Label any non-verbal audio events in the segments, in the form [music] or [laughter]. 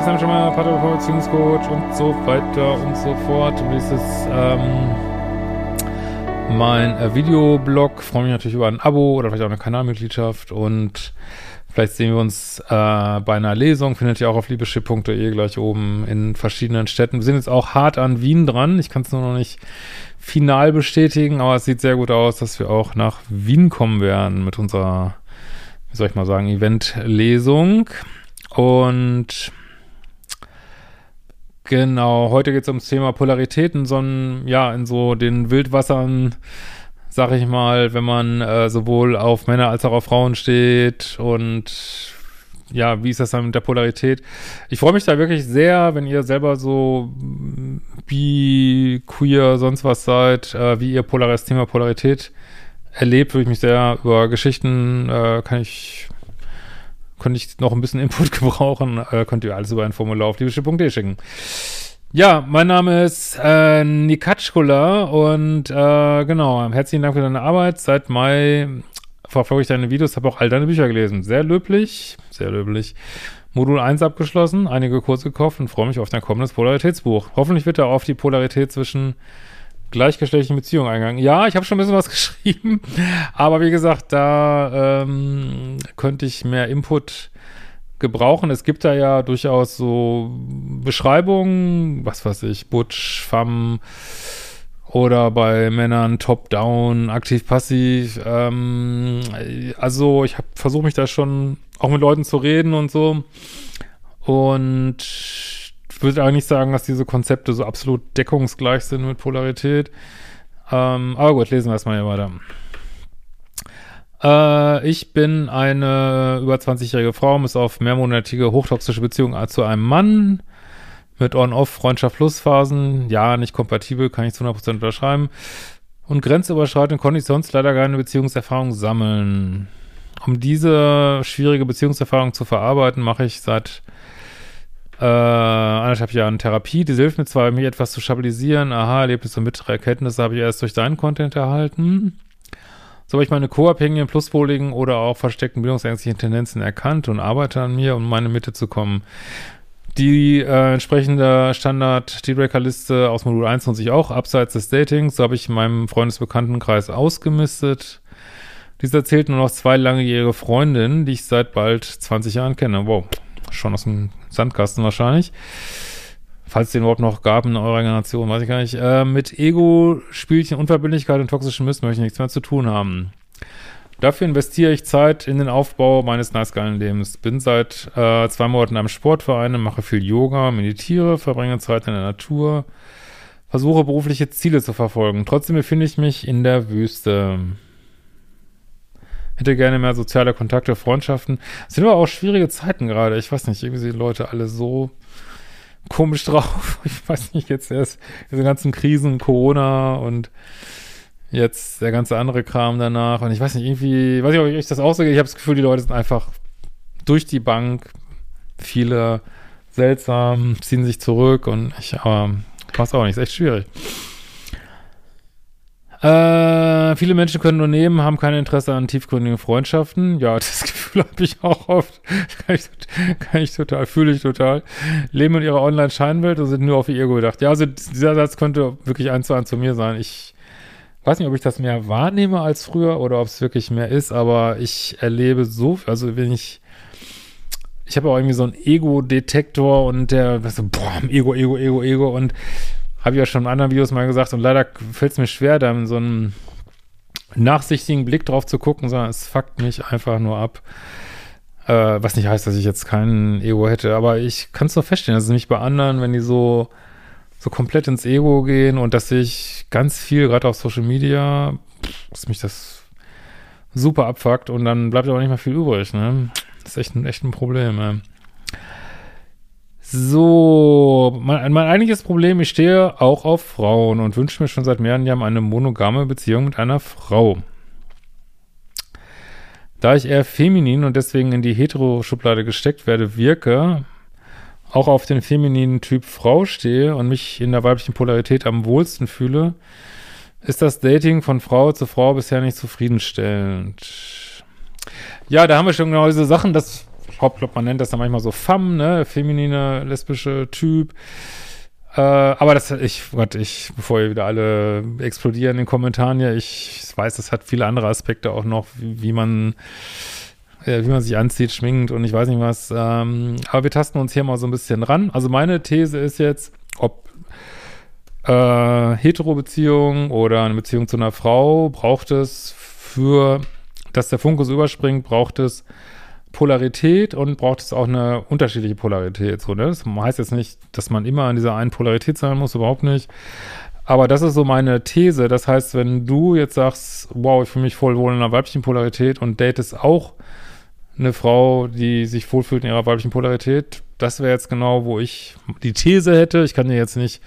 Christian Schemmer, Paartherapeut, Beziehungscoach und so weiter und so fort. Und dieses, ähm, mein äh, Videoblog. Freue mich natürlich über ein Abo oder vielleicht auch eine Kanalmitgliedschaft und vielleicht sehen wir uns äh, bei einer Lesung. Findet ihr auch auf liebeschip.de gleich oben in verschiedenen Städten. Wir sind jetzt auch hart an Wien dran. Ich kann es nur noch nicht final bestätigen, aber es sieht sehr gut aus, dass wir auch nach Wien kommen werden mit unserer, wie soll ich mal sagen, Event-Lesung. Und genau, heute geht es ums Thema Polaritäten, so ein, ja, in so den Wildwassern, sag ich mal, wenn man äh, sowohl auf Männer als auch auf Frauen steht und ja, wie ist das dann mit der Polarität? Ich freue mich da wirklich sehr, wenn ihr selber so bi, queer, sonst was seid, äh, wie ihr Polar das Thema Polarität erlebt, würde ich mich sehr über Geschichten, äh, kann ich könnte ich noch ein bisschen Input [laughs] gebrauchen, äh, könnt ihr alles über ein Formular auf liebische.de schicken. Ja, mein Name ist äh, Nikatschkula und äh, genau, herzlichen Dank für deine Arbeit. Seit Mai verfolge ich deine Videos, habe auch all deine Bücher gelesen. Sehr löblich, sehr löblich. Modul 1 abgeschlossen, einige Kurse gekauft und freue mich auf dein kommendes Polaritätsbuch. Hoffentlich wird er auf die Polarität zwischen gleichgeschlechtlichen Beziehungen eingegangen. Ja, ich habe schon ein bisschen was [laughs] geschrieben, aber wie gesagt, da ähm, könnte ich mehr Input gebrauchen. Es gibt da ja durchaus so Beschreibungen, was weiß ich, Butch, Femme oder bei Männern Top-Down, aktiv-passiv. Ähm, also ich versuche mich da schon auch mit Leuten zu reden und so. Und würde eigentlich sagen, dass diese Konzepte so absolut deckungsgleich sind mit Polarität. Ähm, aber gut, lesen wir erstmal hier weiter. Äh, ich bin eine über 20-jährige Frau, ist auf mehrmonatige hochtoxische Beziehung zu einem Mann mit On-Off Freundschaft Plus Phasen. Ja, nicht kompatibel, kann ich zu 100% unterschreiben. Und grenzüberschreitend konnte ich sonst leider keine Beziehungserfahrung sammeln. Um diese schwierige Beziehungserfahrung zu verarbeiten, mache ich seit äh, anderthalb Jahren Therapie. Die hilft mir zwar, mich etwas zu stabilisieren. Aha, Erlebnisse und bittere Erkenntnisse habe ich erst durch deinen Content erhalten. So habe ich meine co-abhängigen, pluspoligen oder auch versteckten bildungsängstlichen Tendenzen erkannt und arbeite an mir, um in meine Mitte zu kommen. Die äh, entsprechende Standard-Dealbreaker-Liste aus Modul 1 nutze ich auch, abseits des Datings. So habe ich in meinem Freundesbekanntenkreis ausgemistet. Dieser zählt nur noch zwei langjährige Freundinnen, die ich seit bald 20 Jahren kenne. Wow, schon aus dem Sandkasten wahrscheinlich. Falls es den überhaupt noch gab in eurer Generation, weiß ich gar nicht. Äh, mit Ego, Spielchen, Unverbindlichkeit und toxischen Mist möchte ich nichts mehr zu tun haben. Dafür investiere ich Zeit in den Aufbau meines nice geilen Lebens. Bin seit äh, zwei Monaten einem Sportverein, mache viel Yoga, meditiere, verbringe Zeit in der Natur, versuche berufliche Ziele zu verfolgen. Trotzdem befinde ich mich in der Wüste. Hätte gerne mehr soziale Kontakte, Freundschaften. Es sind aber auch schwierige Zeiten gerade. Ich weiß nicht, irgendwie sind Leute alle so komisch drauf. [laughs] Ich weiß nicht, jetzt erst diese ganzen Krisen, Corona und jetzt der ganze andere Kram danach. Und ich weiß nicht, irgendwie, weiß nicht, ob ich das aussehe. Ich habe das Gefühl, die Leute sind einfach durch die Bank viele seltsam, ziehen sich zurück und ich, aber ich weiß auch nicht, ist echt schwierig. Äh, viele Menschen können nur nehmen, haben kein Interesse an tiefgründigen Freundschaften. Ja, [laughs] das Gefühl habe ich auch oft. kann, ich, kann ich total, fühle ich total. Leben in ihrer Online-Scheinwelt und sind nur auf ihr Ego gedacht. Ja, also dieser Satz könnte wirklich eins zu eins zu mir sein. Ich weiß nicht, ob ich das mehr wahrnehme als früher oder ob es wirklich mehr ist, aber ich erlebe so, also wenn ich ich habe auch irgendwie so einen Ego-Detektor und der, so, boah, Ego, Ego, Ego, Ego und habe ich ja schon in anderen Videos mal gesagt und leider fällt es mir schwer, da so einen nachsichtigen Blick drauf zu gucken, sondern es fuckt mich einfach nur ab. Äh, was nicht heißt, dass ich jetzt keinen Ego hätte, aber ich kann es doch feststellen, dass es mich bei anderen, wenn die so, so komplett ins Ego gehen und dass ich ganz viel, gerade auf Social Media, dass mich das super abfuckt und dann bleibt aber nicht mehr viel übrig, ne? Das ist echt ein, echt ein Problem, ne? So, mein, mein eigentliches Problem, ich stehe auch auf Frauen und wünsche mir schon seit mehreren Jahren eine monogame Beziehung mit einer Frau. Da ich eher feminin und deswegen in die Hetero-Schublade gesteckt werde, wirke, auch auf den femininen Typ Frau stehe und mich in der weiblichen Polarität am wohlsten fühle, ist das Dating von Frau zu Frau bisher nicht zufriedenstellend. Ja, da haben wir schon genau diese Sachen, dass Hauptplot, man nennt das dann manchmal so Femme, ne, feminine, lesbische Typ. Äh, aber das, ich, Gott, ich, bevor ihr wieder alle explodieren in den Kommentaren hier, ich weiß, das hat viele andere Aspekte auch noch, wie, wie man, äh, wie man sich anzieht, schminkt und ich weiß nicht was. Ähm, aber wir tasten uns hier mal so ein bisschen ran. Also meine These ist jetzt, ob äh, Hetero-Beziehung oder eine Beziehung zu einer Frau braucht es für, dass der Funkus überspringt, braucht es Polarität und braucht es auch eine unterschiedliche Polarität. So, ne? Das heißt jetzt nicht, dass man immer an dieser einen Polarität sein muss, überhaupt nicht. Aber das ist so meine These. Das heißt, wenn du jetzt sagst, wow, ich fühle mich voll wohl in einer weiblichen Polarität und datest auch eine Frau, die sich wohlfühlt in ihrer weiblichen Polarität, das wäre jetzt genau, wo ich die These hätte. Ich kann dir jetzt nicht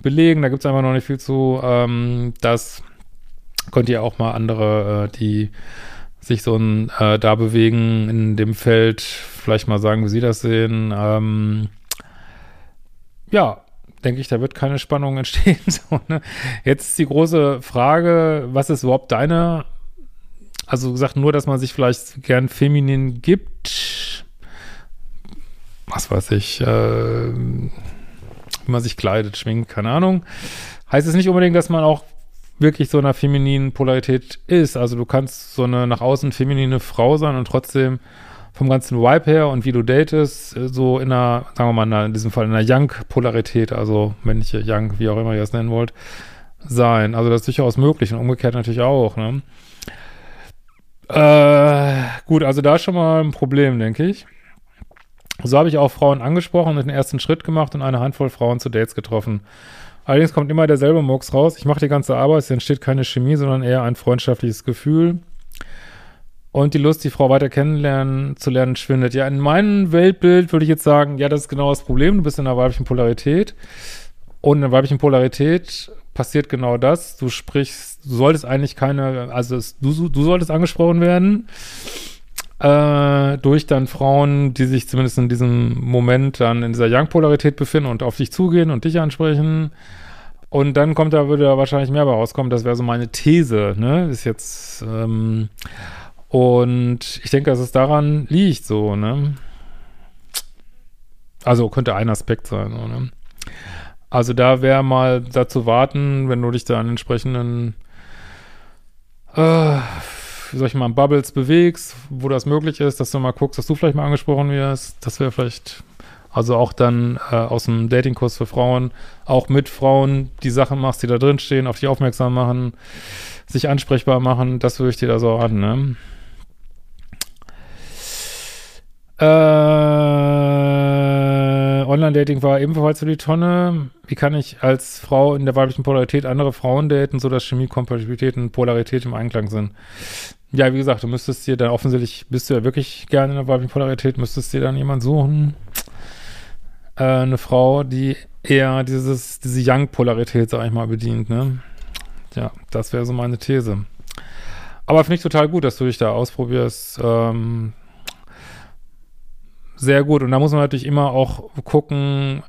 belegen, da gibt es einfach noch nicht viel zu. Ähm, das könnt ihr auch mal andere, äh, die sich so ein, äh, da bewegen in dem Feld, vielleicht mal sagen, wie sie das sehen. Ähm, ja, denke ich, da wird keine Spannung [laughs] entstehen. so, ne? Jetzt ist die große Frage, was ist überhaupt deine, also gesagt, nur, dass man sich vielleicht gern feminin gibt, was weiß ich, äh, wie man sich kleidet, schwingt, keine Ahnung. Heißt es nicht unbedingt, dass man auch wirklich so einer femininen Polarität ist. Also du kannst so eine nach außen feminine Frau sein und trotzdem vom ganzen Vibe her und wie du datest, so in einer, sagen wir mal, in diesem Fall in einer Young-Polarität, also männliche Young, wie auch immer ihr das nennen wollt, sein. Also das ist durchaus möglich und umgekehrt natürlich auch, ne? Äh, gut, also da ist schon mal ein Problem, denke ich. So habe ich auch Frauen angesprochen und den ersten Schritt gemacht und eine Handvoll Frauen zu Dates getroffen. Allerdings kommt immer derselbe Murks raus. Ich mache die ganze Arbeit, es entsteht keine Chemie, sondern eher ein freundschaftliches Gefühl. Und die Lust, die Frau weiter kennenlernen, zu lernen, schwindet. Ja, in meinem Weltbild würde ich jetzt sagen, ja, das ist genau das Problem. Du bist in einer weiblichen Polarität. Und in der weiblichen Polarität passiert genau das. Du sprichst, du solltest eigentlich keine, also es, du, du solltest angesprochen werden äh, durch dann Frauen, die sich zumindest in diesem Moment dann in dieser Young-Polarität befinden und auf dich zugehen und dich ansprechen. Und dann kommt da, würde da wahrscheinlich mehr bei rauskommen. Das wäre so meine These, ne? Ist jetzt, ähm, und ich denke, dass es daran liegt, so, ne? Also könnte ein Aspekt sein, so, ne? Also da wäre mal dazu warten, wenn du dich da an entsprechenden äh, soll ich mal, Bubbles bewegst, wo das möglich ist, dass du mal guckst, dass du vielleicht mal angesprochen wirst. Das wäre vielleicht, also auch dann äh, aus dem Datingkurs für Frauen, auch mit Frauen die Sachen machst, die da drin stehen, auf dich aufmerksam machen, sich ansprechbar machen, das würde ich dir da so an, ne? Äh, Online-Dating war ebenfalls für die Tonne. Wie kann ich als Frau in der weiblichen Polarität andere Frauen daten, sodass Chemie, Kompatibilität und Polarität im Einklang sind? Ja, wie gesagt, du müsstest dir dann offensichtlich, bist du ja wirklich gerne in der weiblichen Polarität, müsstest dir dann jemand suchen. Äh, eine Frau, die eher dieses, diese Young-Polarität, sag ich mal, bedient, ne? Ja, das wäre so meine These. Aber finde ich total gut, dass du dich da ausprobierst. Ähm, sehr gut. Und da muss man natürlich immer auch gucken,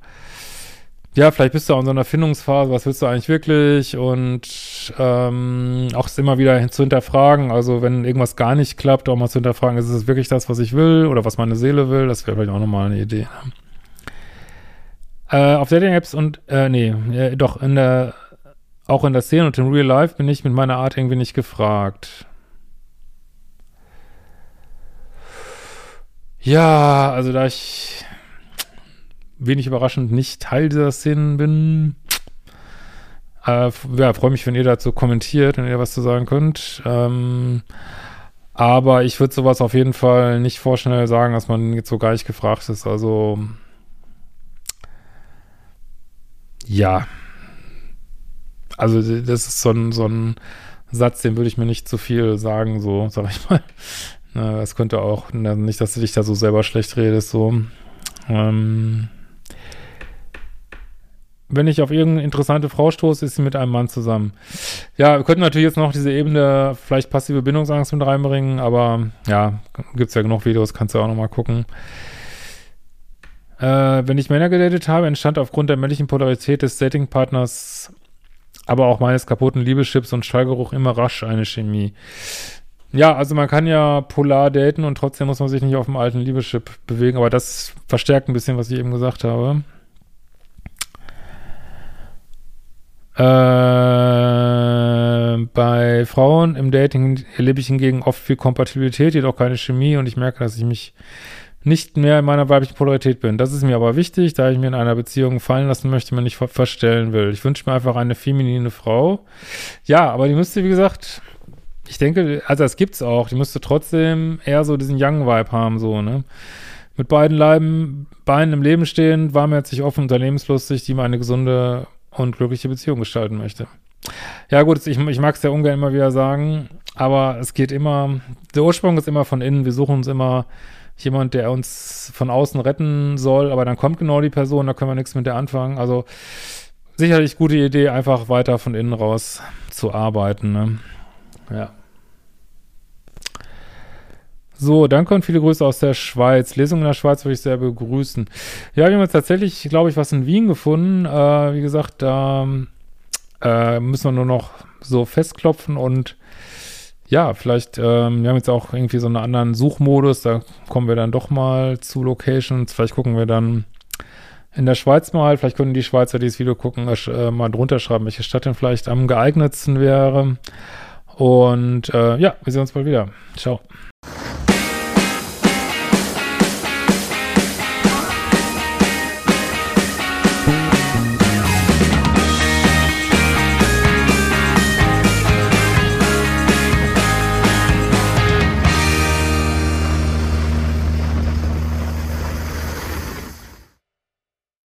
ja, vielleicht bist du auch in so einer Findungsphase, was willst du eigentlich wirklich? Und ähm, auch es immer wieder zu hinterfragen. Also wenn irgendwas gar nicht klappt, auch mal zu hinterfragen, ist es wirklich das, was ich will oder was meine Seele will? Das wäre vielleicht auch nochmal eine Idee. Ne? Äh, auf Dating-Apps und, äh, nee, äh, doch, in der, auch in der Szene und im Real Life bin ich mit meiner Art irgendwie nicht gefragt. Ja, also da ich wenig überraschend nicht Teil dieser Szenen bin. Äh, ja, freue mich, wenn ihr dazu kommentiert, wenn ihr was zu sagen könnt. Ähm, aber ich würde sowas auf jeden Fall nicht vorschnell sagen, dass man jetzt so gar nicht gefragt ist. Also, ja. Also, das ist so ein, so ein Satz, den würde ich mir nicht zu viel sagen, so, sag ich mal. Es könnte auch, nicht, dass du dich da so selber schlecht redest, so. Ähm, wenn ich auf irgendeine interessante Frau stoße, ist sie mit einem Mann zusammen. Ja, wir könnten natürlich jetzt noch diese Ebene, vielleicht passive Bindungsangst mit reinbringen, aber ja, gibt es ja genug Videos, kannst du auch nochmal gucken. Äh, wenn ich Männer gedatet habe, entstand aufgrund der männlichen Polarität des Datingpartners, aber auch meines kaputten Liebeschips und Schallgeruch immer rasch eine Chemie. Ja, also man kann ja polar daten und trotzdem muss man sich nicht auf dem alten Liebeschip bewegen, aber das verstärkt ein bisschen, was ich eben gesagt habe. Äh, bei Frauen im Dating erlebe ich hingegen oft viel Kompatibilität, jedoch keine Chemie und ich merke, dass ich mich nicht mehr in meiner weiblichen Polarität bin. Das ist mir aber wichtig, da ich mir in einer Beziehung fallen lassen möchte, mir nicht ver verstellen will. Ich wünsche mir einfach eine feminine Frau. Ja, aber die müsste, wie gesagt, ich denke, also es gibt's auch, die müsste trotzdem eher so diesen Young-Vibe haben, so, ne? Mit beiden Leiben, Beinen im Leben stehen, warmherzig, offen, unternehmenslustig, die mir eine gesunde und glückliche Beziehung gestalten möchte. Ja gut, ich, ich mag es ja ungern immer wieder sagen, aber es geht immer, der Ursprung ist immer von innen, wir suchen uns immer jemand, der uns von außen retten soll, aber dann kommt genau die Person, da können wir nichts mit der anfangen. Also sicherlich gute Idee, einfach weiter von innen raus zu arbeiten. Ne? Ja. So, dann kommen viele Grüße aus der Schweiz. Lesungen in der Schweiz würde ich sehr begrüßen. Ja, wir haben jetzt tatsächlich, glaube ich, was in Wien gefunden. Äh, wie gesagt, da äh, müssen wir nur noch so festklopfen und ja, vielleicht, ähm, wir haben jetzt auch irgendwie so einen anderen Suchmodus, da kommen wir dann doch mal zu Locations. Vielleicht gucken wir dann in der Schweiz mal, vielleicht können die Schweizer, die das Video gucken, äh, mal drunter schreiben, welche Stadt denn vielleicht am geeignetsten wäre. Und äh, ja, wir sehen uns bald wieder. Ciao.